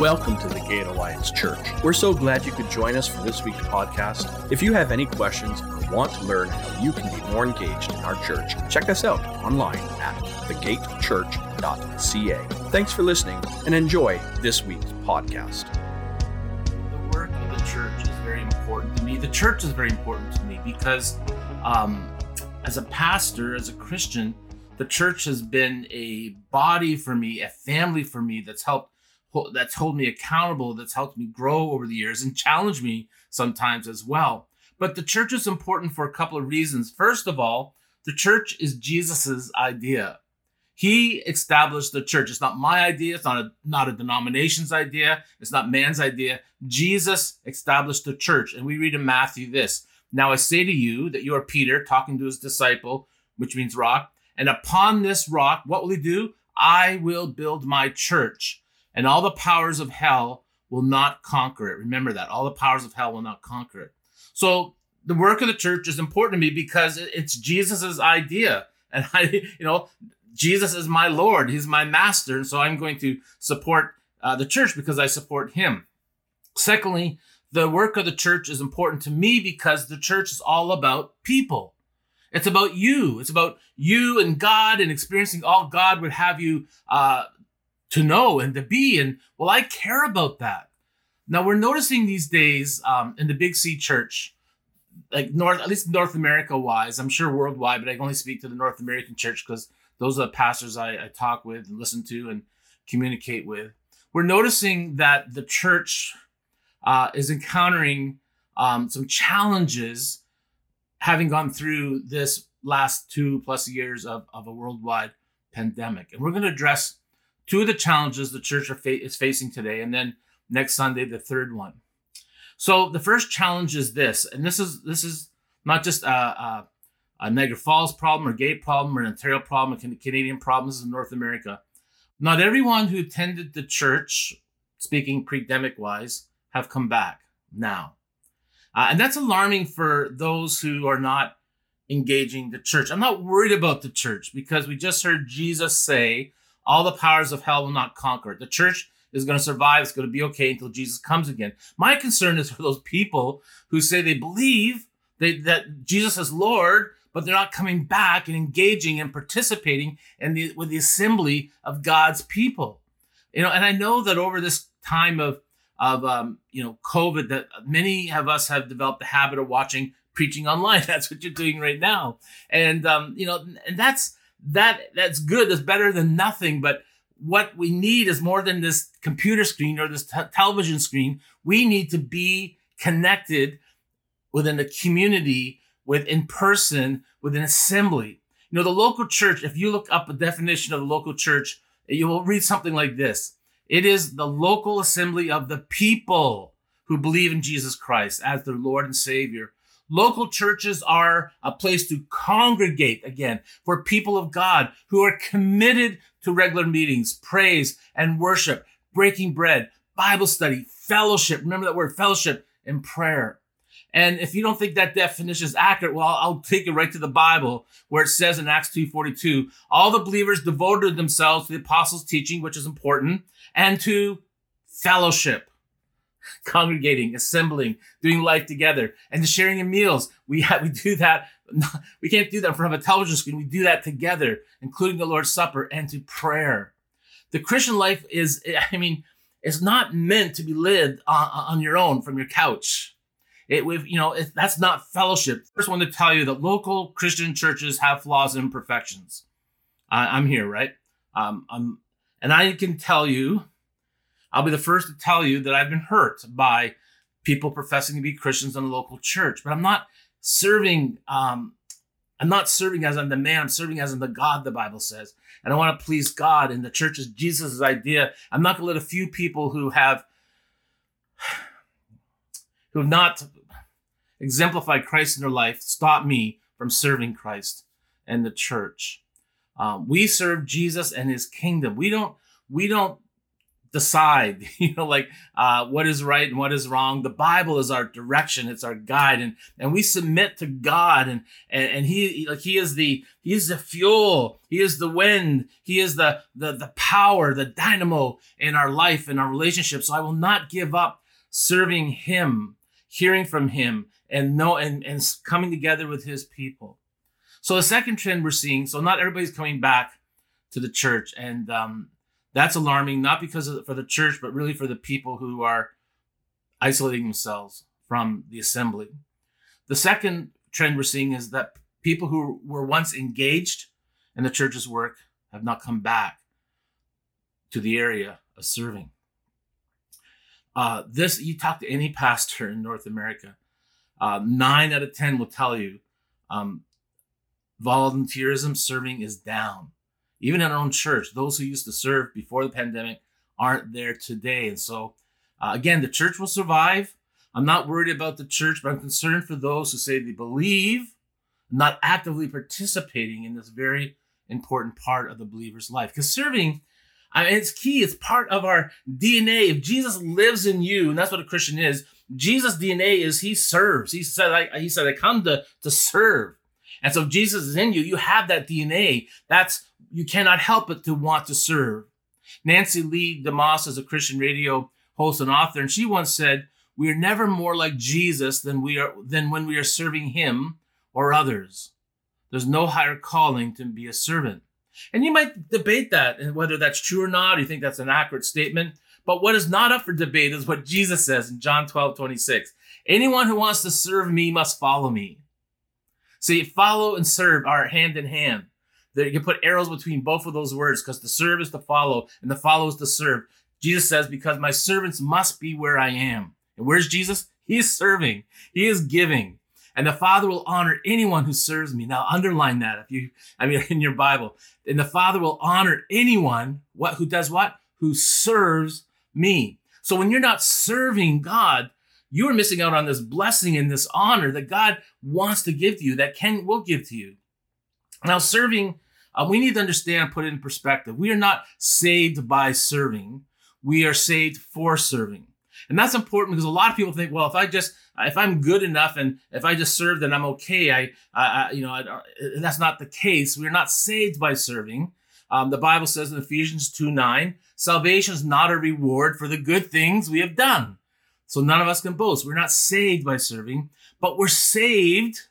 Welcome to the Gate Alliance Church. We're so glad you could join us for this week's podcast. If you have any questions or want to learn how you can be more engaged in our church, check us out online at thegatechurch.ca. Thanks for listening and enjoy this week's podcast. The work of the church is very important to me. The church is very important to me because, um, as a pastor, as a Christian, the church has been a body for me, a family for me that's helped that's held me accountable, that's helped me grow over the years and challenge me sometimes as well. But the church is important for a couple of reasons. First of all, the church is Jesus's idea. He established the church. It's not my idea. It's not a not a denomination's idea. It's not man's idea. Jesus established the church. And we read in Matthew this. Now I say to you that you are Peter talking to his disciple, which means rock. And upon this rock, what will he do? I will build my church and all the powers of hell will not conquer it. Remember that. All the powers of hell will not conquer it. So the work of the church is important to me because it's Jesus's idea. And I, you know, Jesus is my Lord. He's my master. And so I'm going to support uh, the church because I support him. Secondly, the work of the church is important to me because the church is all about people. It's about you. It's about you and God and experiencing all God would have you uh, to know and to be. And well, I care about that. Now we're noticing these days um, in the Big C Church, like North, at least North America wise, I'm sure worldwide, but I can only speak to the North American church because those are the pastors I, I talk with and listen to and communicate with. We're noticing that the church uh, is encountering um, some challenges having gone through this last two plus years of, of a worldwide pandemic. And we're going to address two of the challenges the church fa- is facing today, and then next Sunday the third one. So the first challenge is this, and this is this is not just a, a, a Niagara Falls problem or Gate problem or an Ontario problem, a Canadian problem. This is North America. Not everyone who attended the church, speaking pre-demic wise, have come back now, uh, and that's alarming for those who are not engaging the church. I'm not worried about the church because we just heard Jesus say all the powers of hell will not conquer it. The church is going to survive. It's going to be okay until Jesus comes again. My concern is for those people who say they believe they, that Jesus is Lord, but they're not coming back and engaging and participating in the, with the assembly of God's people. You know, and I know that over this time of of um, you know COVID, that many of us have developed the habit of watching preaching online. That's what you're doing right now, and um, you know, and that's that that's good. That's better than nothing. But what we need is more than this computer screen or this t- television screen. We need to be connected within a community, with in person, with an assembly. You know, the local church. If you look up a definition of the local church, you will read something like this: It is the local assembly of the people who believe in Jesus Christ as their Lord and Savior Local churches are a place to congregate again for people of God who are committed to regular meetings, praise and worship, breaking bread, Bible study, fellowship. Remember that word fellowship and prayer. And if you don't think that definition is accurate, well, I'll take it right to the Bible where it says in Acts 2.42, all the believers devoted themselves to the apostles' teaching, which is important, and to fellowship congregating, assembling, doing life together, and the sharing of meals. We have, we do that. We can't do that in front of a television screen. We do that together, including the Lord's Supper and to prayer. The Christian life is, I mean, it's not meant to be lived on, on your own from your couch. It, you know, it, that's not fellowship. First, want to tell you that local Christian churches have flaws and imperfections. I, am here, right? Um, I'm, and I can tell you I'll be the first to tell you that I've been hurt by people professing to be Christians in a local church, but I'm not serving. Um, I'm not serving as I'm the man. I'm serving as I'm the God. The Bible says, and I want to please God. And the church is Jesus' idea. I'm not going to let a few people who have who have not exemplified Christ in their life stop me from serving Christ and the church. Um, we serve Jesus and His kingdom. We don't we don't decide you know like uh, what is right and what is wrong. The bible is our direction. It's our guide. And and we submit to god. And and, and he like he is the he is the fuel. He is the wind. He is the the the power the dynamo in our life and our relationship. So i will not give up serving him hearing from him and know and and coming together with his people. So the second trend we're seeing so not everybody's coming back to the church. And um that's alarming, not because of, for the church, but really for the people who are isolating themselves from the assembly. The second trend we're seeing is that people who were once engaged in the church's work have not come back to the area of serving. Uh, this, you talk to any pastor in North America, uh, nine out of 10 will tell you um, volunteerism serving is down even in our own church, those who used to serve before the pandemic aren't there today. And so, uh, again, the church will survive. I'm not worried about the church, but I'm concerned for those who say they believe, not actively participating in this very important part of the believer's life. Because serving, I mean, it's key. It's part of our DNA. If Jesus lives in you, and that's what a Christian is, Jesus' DNA is he serves. He said, I, he said, I come to, to serve. And so if Jesus is in you, you have that DNA. That's you cannot help but to want to serve. Nancy Leigh DeMoss is a Christian radio host and author, and she once said, "We are never more like Jesus than we are than when we are serving Him or others. There's no higher calling to be a servant." And you might debate that and whether that's true or not. You think that's an accurate statement. But what is not up for debate is what Jesus says in John 12, 26. Anyone who wants to serve me must follow me. See, follow and serve are hand in hand. That you can put arrows between both of those words because the serve is to follow and the follow is to serve. Jesus says, because my servants must be where I am. And where's Jesus? He is serving. He is giving. And the Father will honor anyone who serves me. Now underline that if you, I mean, in your Bible. And the Father will honor anyone what who does what? Who serves me. So when you're not serving God, you are missing out on this blessing and this honor that God wants to give to you, that can will give to you. Now, serving, uh, we need to understand, put it in perspective. We are not saved by serving. We are saved for serving. And that's important because a lot of people think, well, if I just, if I'm good enough and if I just serve, then I'm okay. I, I you know, I, that's not the case. We're not saved by serving. Um, the Bible says in Ephesians 2 9, salvation is not a reward for the good things we have done. So none of us can boast. We're not saved by serving, but we're saved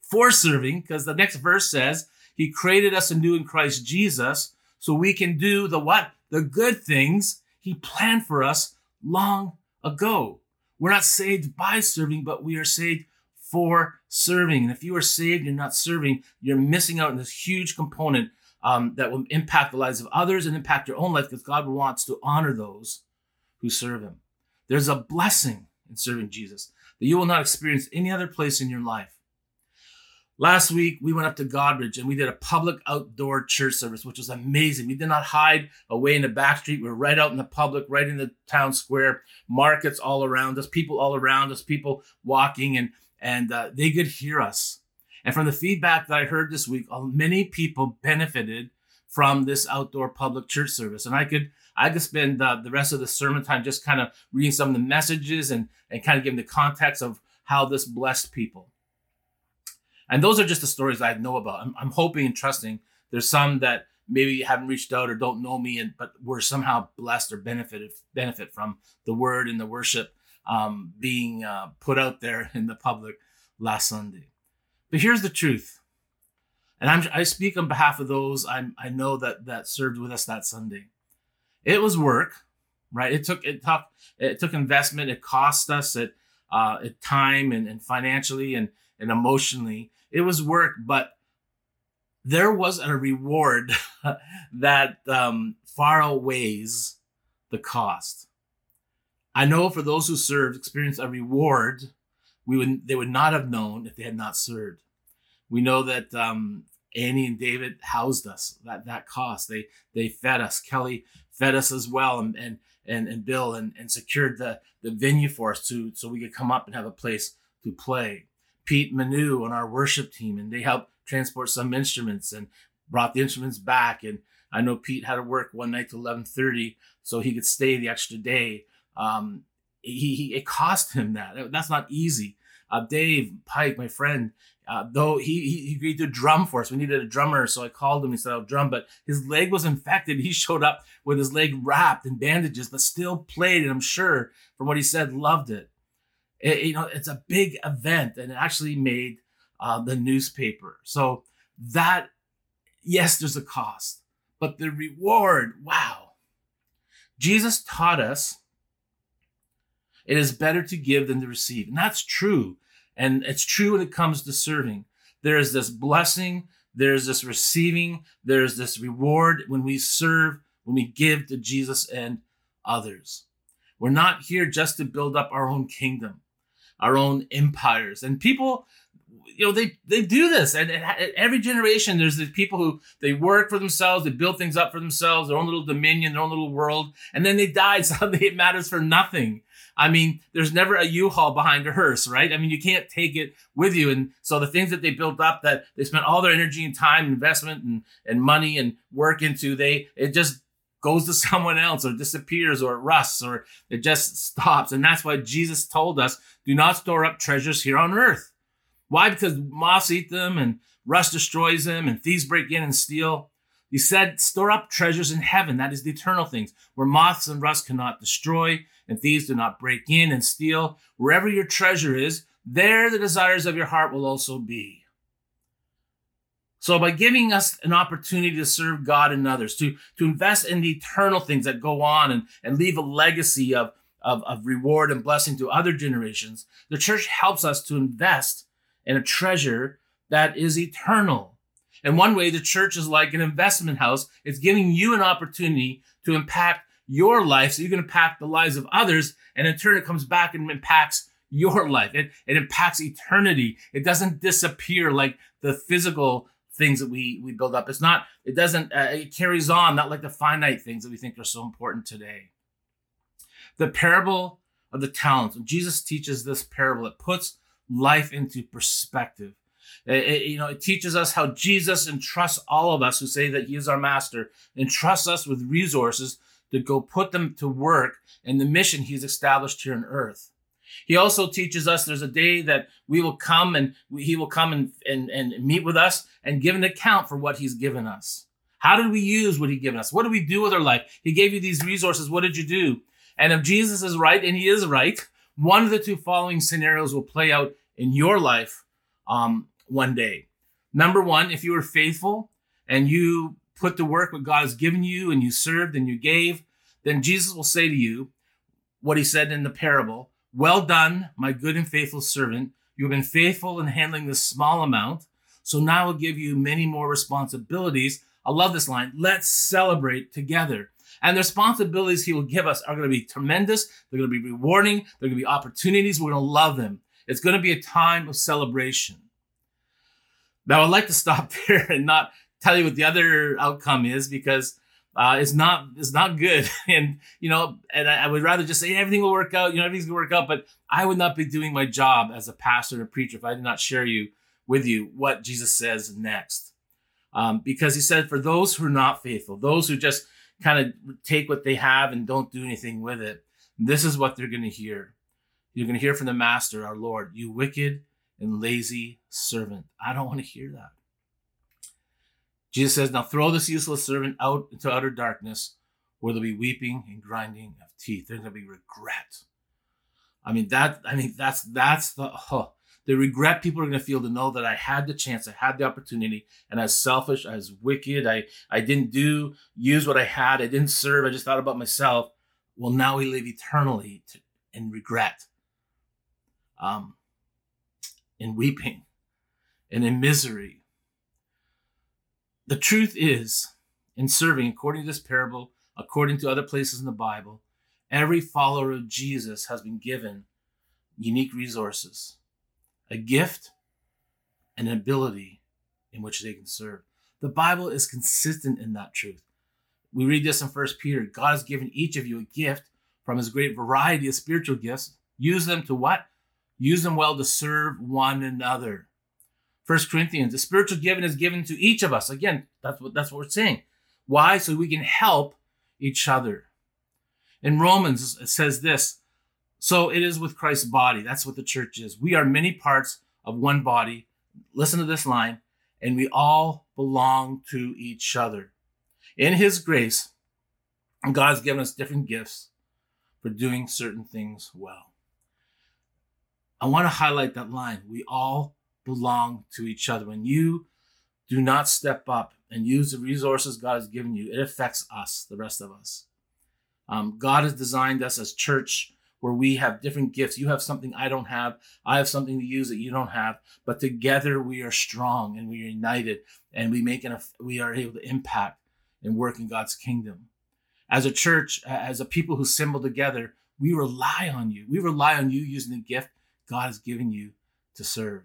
for serving, because the next verse says, He created us anew in Christ Jesus, so we can do the what? The good things He planned for us long ago. We're not saved by serving, but we are saved for serving. And if you are saved and not serving, you're missing out on this huge component um, that will impact the lives of others and impact your own life because God wants to honor those who serve Him. There's a blessing in serving Jesus that you will not experience any other place in your life. Last week, we went up to Goderich and we did a public outdoor church service, which was amazing. We did not hide away in the back street. We were right out in the public, right in the town square, markets all around us, people all around us, people walking, and, and uh, they could hear us. And from the feedback that I heard this week, uh, many people benefited from this outdoor public church service. And I could I could spend uh, the rest of the sermon time just kind of reading some of the messages and, and kind of giving the context of how this blessed people. And those are just the stories I know about. I'm, I'm hoping and trusting there's some that maybe haven't reached out or don't know me, and but were somehow blessed or benefited benefit from the word and the worship um, being uh, put out there in the public last Sunday. But here's the truth, and I'm, i speak on behalf of those i I know that that served with us that Sunday. It was work, right? It took it took it took investment. It cost us it uh, it time and, and financially and and emotionally it was work, but there was a reward that um, far outweighs the cost. I know for those who served, experienced a reward we would they would not have known if they had not served. We know that um, Annie and David housed us. That that cost. They they fed us. Kelly fed us as well, and and and, and Bill and, and secured the the venue for us to so we could come up and have a place to play. Pete Manu on our worship team, and they helped transport some instruments and brought the instruments back. And I know Pete had to work one night to 11:30 so he could stay the extra day. Um, he, he it cost him that. That's not easy. Uh, Dave Pike, my friend, uh, though he, he agreed to drum for us. We needed a drummer, so I called him. He said I'll drum, but his leg was infected. He showed up with his leg wrapped in bandages, but still played. And I'm sure, from what he said, loved it. it you know, it's a big event, and it actually made uh, the newspaper. So that, yes, there's a cost, but the reward, wow. Jesus taught us it is better to give than to receive. And that's true. And it's true when it comes to serving. There is this blessing, there's this receiving, there's this reward when we serve, when we give to Jesus and others. We're not here just to build up our own kingdom, our own empires. And people, you know, they they do this, and, every generation there's these people who they work for themselves, they build things up for themselves, their own little dominion, their own little world, and then they die. Suddenly, it matters for nothing. I mean, there's never a U-Haul behind a hearse, right? I mean, you can't take it with you. And so the things that they built up that they spent all their energy and time, investment and, and money and work into, they, it just goes to someone else or disappears or it rusts or it just stops. And that's why Jesus told us, do not store up treasures here on earth. Why? Because moths eat them and rust destroys them and thieves break in and steal. He said, store up treasures in heaven. That is the eternal things where moths and rust cannot destroy and thieves do not break in and steal. Wherever your treasure is, there the desires of your heart will also be. So, by giving us an opportunity to serve God and others, to, to invest in the eternal things that go on and, and leave a legacy of, of, of reward and blessing to other generations, the church helps us to invest in a treasure that is eternal. And one way the church is like an investment house, it's giving you an opportunity to impact your life so you can impact the lives of others. And in turn, it comes back and impacts your life. It, it impacts eternity. It doesn't disappear like the physical things that we, we build up. It's not, it doesn't, uh, it carries on, not like the finite things that we think are so important today. The parable of the talents. Jesus teaches this parable. It puts life into perspective. It, it, you know, it teaches us how Jesus entrusts all of us who say that he is our master, entrusts us with resources to go put them to work in the mission he's established here on earth. He also teaches us there's a day that we will come and he will come and, and, and meet with us and give an account for what he's given us. How did we use what he given us? What do we do with our life? He gave you these resources. What did you do? And if Jesus is right, and he is right, one of the two following scenarios will play out in your life um, one day. Number one, if you were faithful and you put to work what God has given you and you served and you gave, then Jesus will say to you what he said in the parable Well done, my good and faithful servant. You have been faithful in handling this small amount. So now I will give you many more responsibilities. I love this line. Let's celebrate together. And the responsibilities he will give us are going to be tremendous. They're going to be rewarding. They're going to be opportunities. We're going to love them. It's going to be a time of celebration. Now, I'd like to stop there and not tell you what the other outcome is because uh, it's not it's not good. and you know, and I, I, would rather just say everything will work out. You know, everything's gonna work out. But I would not be doing my job as a pastor and a preacher if I did not share you with you what Jesus says next. Um, because he said, for those who are not faithful, those who just kind of take what they have and don't do anything with it, this is what they're gonna hear. You're gonna hear from the Master, our Lord, you wicked and lazy servant. I don't want to hear that. Jesus says, Now throw this useless servant out into utter darkness where there'll be weeping and grinding of teeth. There's gonna be regret. I mean, that I mean that's that's the the regret people are gonna feel to know that I had the chance, I had the opportunity, and as selfish, as wicked, I I didn't do use what I had, I didn't serve, I just thought about myself. Well, now we live eternally to, in regret. Um in weeping and in misery the truth is, in serving, according to this parable, according to other places in the Bible, every follower of Jesus has been given unique resources, a gift, an ability in which they can serve. The Bible is consistent in that truth. We read this in First Peter God has given each of you a gift from his great variety of spiritual gifts. Use them to what? Use them well to serve one another. First Corinthians, the spiritual given is given to each of us. Again, that's what that's what we're saying. Why? So we can help each other. In Romans, it says this So it is with Christ's body. That's what the church is. We are many parts of one body. Listen to this line, and we all belong to each other. In His grace, God's given us different gifts for doing certain things well. I want to highlight that line. We all belong to each other. When you do not step up and use the resources God has given you, it affects us, the rest of us. Um, God has designed us as church where we have different gifts. You have something I don't have. I have something to use that you don't have. But together we are strong and we are united and we make an, we are able to impact and work in God's kingdom. As a church, as a people who assemble together, we rely on you. We rely on you using the gift God has given you to serve.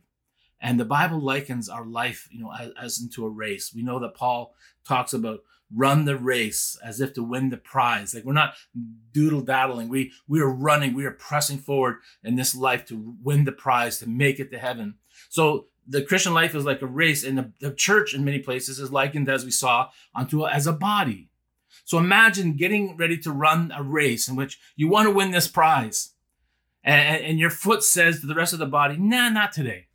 And the Bible likens our life, you know, as, as, into a race. We know that Paul talks about run the race as if to win the prize. Like we're not doodle daddling. We we are running. We are pressing forward in this life to win the prize, to make it to heaven. So the Christian life is like a race, and the, the church in many places is likened, as we saw, onto a, as a body. So imagine getting ready to run a race in which you want to win this prize, and, and your foot says to the rest of the body, "Nah, not today."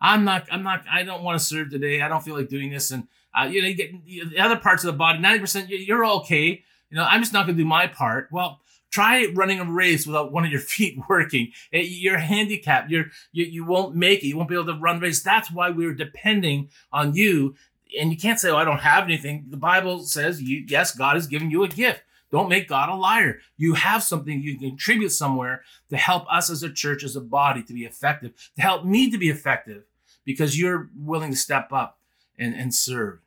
I'm not, I'm not, I don't want to serve today. I don't feel like doing this. And, uh, you know, you get the other parts of the body, 90%, you're okay. You know, I'm just not going to do my part. Well, try running a race without one of your feet working. Eh, you're handicapped. You're, you, you won't make it. You won't be able to run race. That's why we're depending on you. And you can't say, oh, I don't have anything. The Bible says, you, yes, God has given you a gift. Don't make God a liar. You have something you can contribute somewhere to help us as a church, as a body to be effective, to help me to be effective because you're willing to step up and, and serve.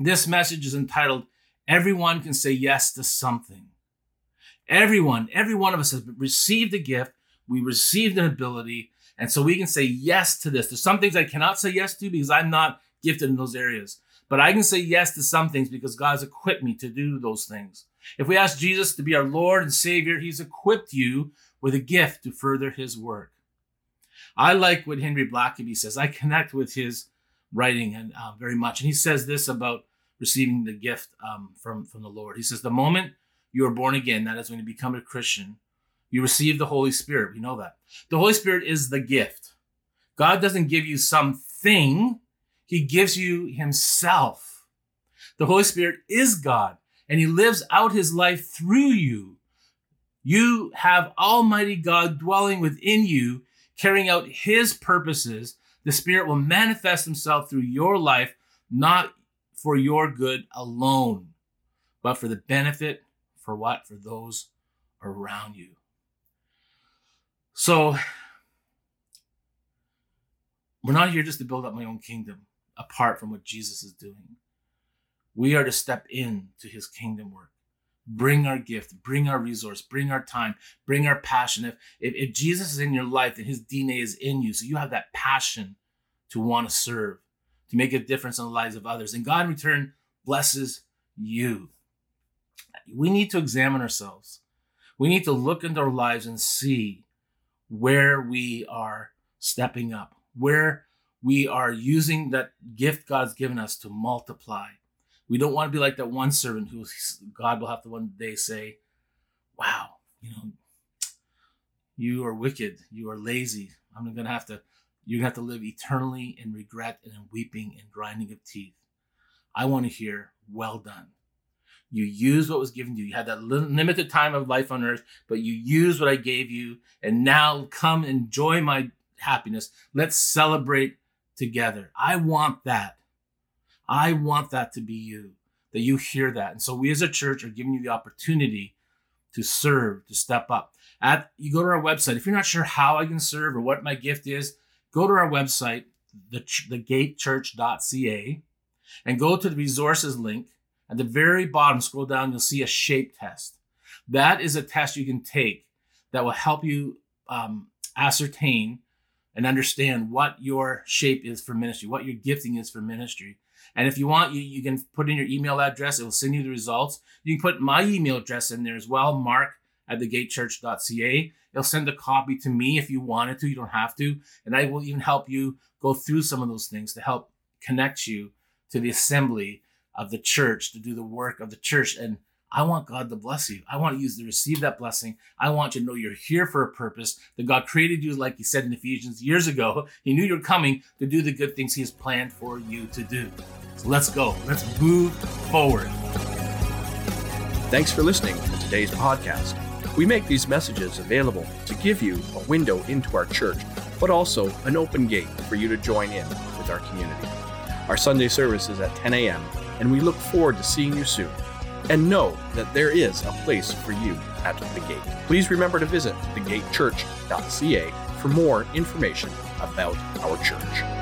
This message is entitled, Everyone Can Say Yes to Something. Everyone, every one of us has received a gift. We received an ability. And so we can say yes to this. There's some things I cannot say yes to because I'm not gifted in those areas. But I can say yes to some things because God has equipped me to do those things. If we ask Jesus to be our Lord and Savior, He's equipped you with a gift to further His work. I like what Henry Blackaby says. I connect with his writing and uh, very much. And he says this about receiving the gift um, from from the Lord. He says, "The moment you are born again, that is when you become a Christian, you receive the Holy Spirit. We know that the Holy Spirit is the gift. God doesn't give you something; He gives you Himself. The Holy Spirit is God and he lives out his life through you. You have Almighty God dwelling within you, carrying out his purposes. The Spirit will manifest himself through your life, not for your good alone, but for the benefit for what? For those around you. So, we're not here just to build up my own kingdom apart from what Jesus is doing. We are to step in to his kingdom work. Bring our gift, bring our resource, bring our time, bring our passion. If, if, if Jesus is in your life, then his DNA is in you. So you have that passion to want to serve, to make a difference in the lives of others. And God in return blesses you. We need to examine ourselves. We need to look into our lives and see where we are stepping up, where we are using that gift God's given us to multiply we don't want to be like that one servant who God will have to one day say, Wow, you know, you are wicked, you are lazy. I'm gonna have to you're gonna have to live eternally in regret and in weeping and grinding of teeth. I want to hear, well done. You used what was given you. You had that limited time of life on earth, but you used what I gave you, and now come enjoy my happiness. Let's celebrate together. I want that. I want that to be you, that you hear that. And so we as a church are giving you the opportunity to serve, to step up. At you go to our website. If you're not sure how I can serve or what my gift is, go to our website, the, thegatechurch.ca, and go to the resources link. At the very bottom, scroll down, you'll see a shape test. That is a test you can take that will help you um, ascertain and understand what your shape is for ministry, what your gifting is for ministry. And if you want, you, you can put in your email address. It will send you the results. You can put my email address in there as well, mark at thegatechurch.ca. It'll send a copy to me if you wanted to. You don't have to. And I will even help you go through some of those things to help connect you to the assembly of the church to do the work of the church. And I want God to bless you. I want you to receive that blessing. I want you to know you're here for a purpose, that God created you, like He said in Ephesians years ago. He knew you're coming to do the good things He has planned for you to do. So let's go. Let's move forward. Thanks for listening to today's podcast. We make these messages available to give you a window into our church, but also an open gate for you to join in with our community. Our Sunday service is at 10 a.m., and we look forward to seeing you soon and know that there is a place for you at the gate. Please remember to visit thegatechurch.ca for more information about our church.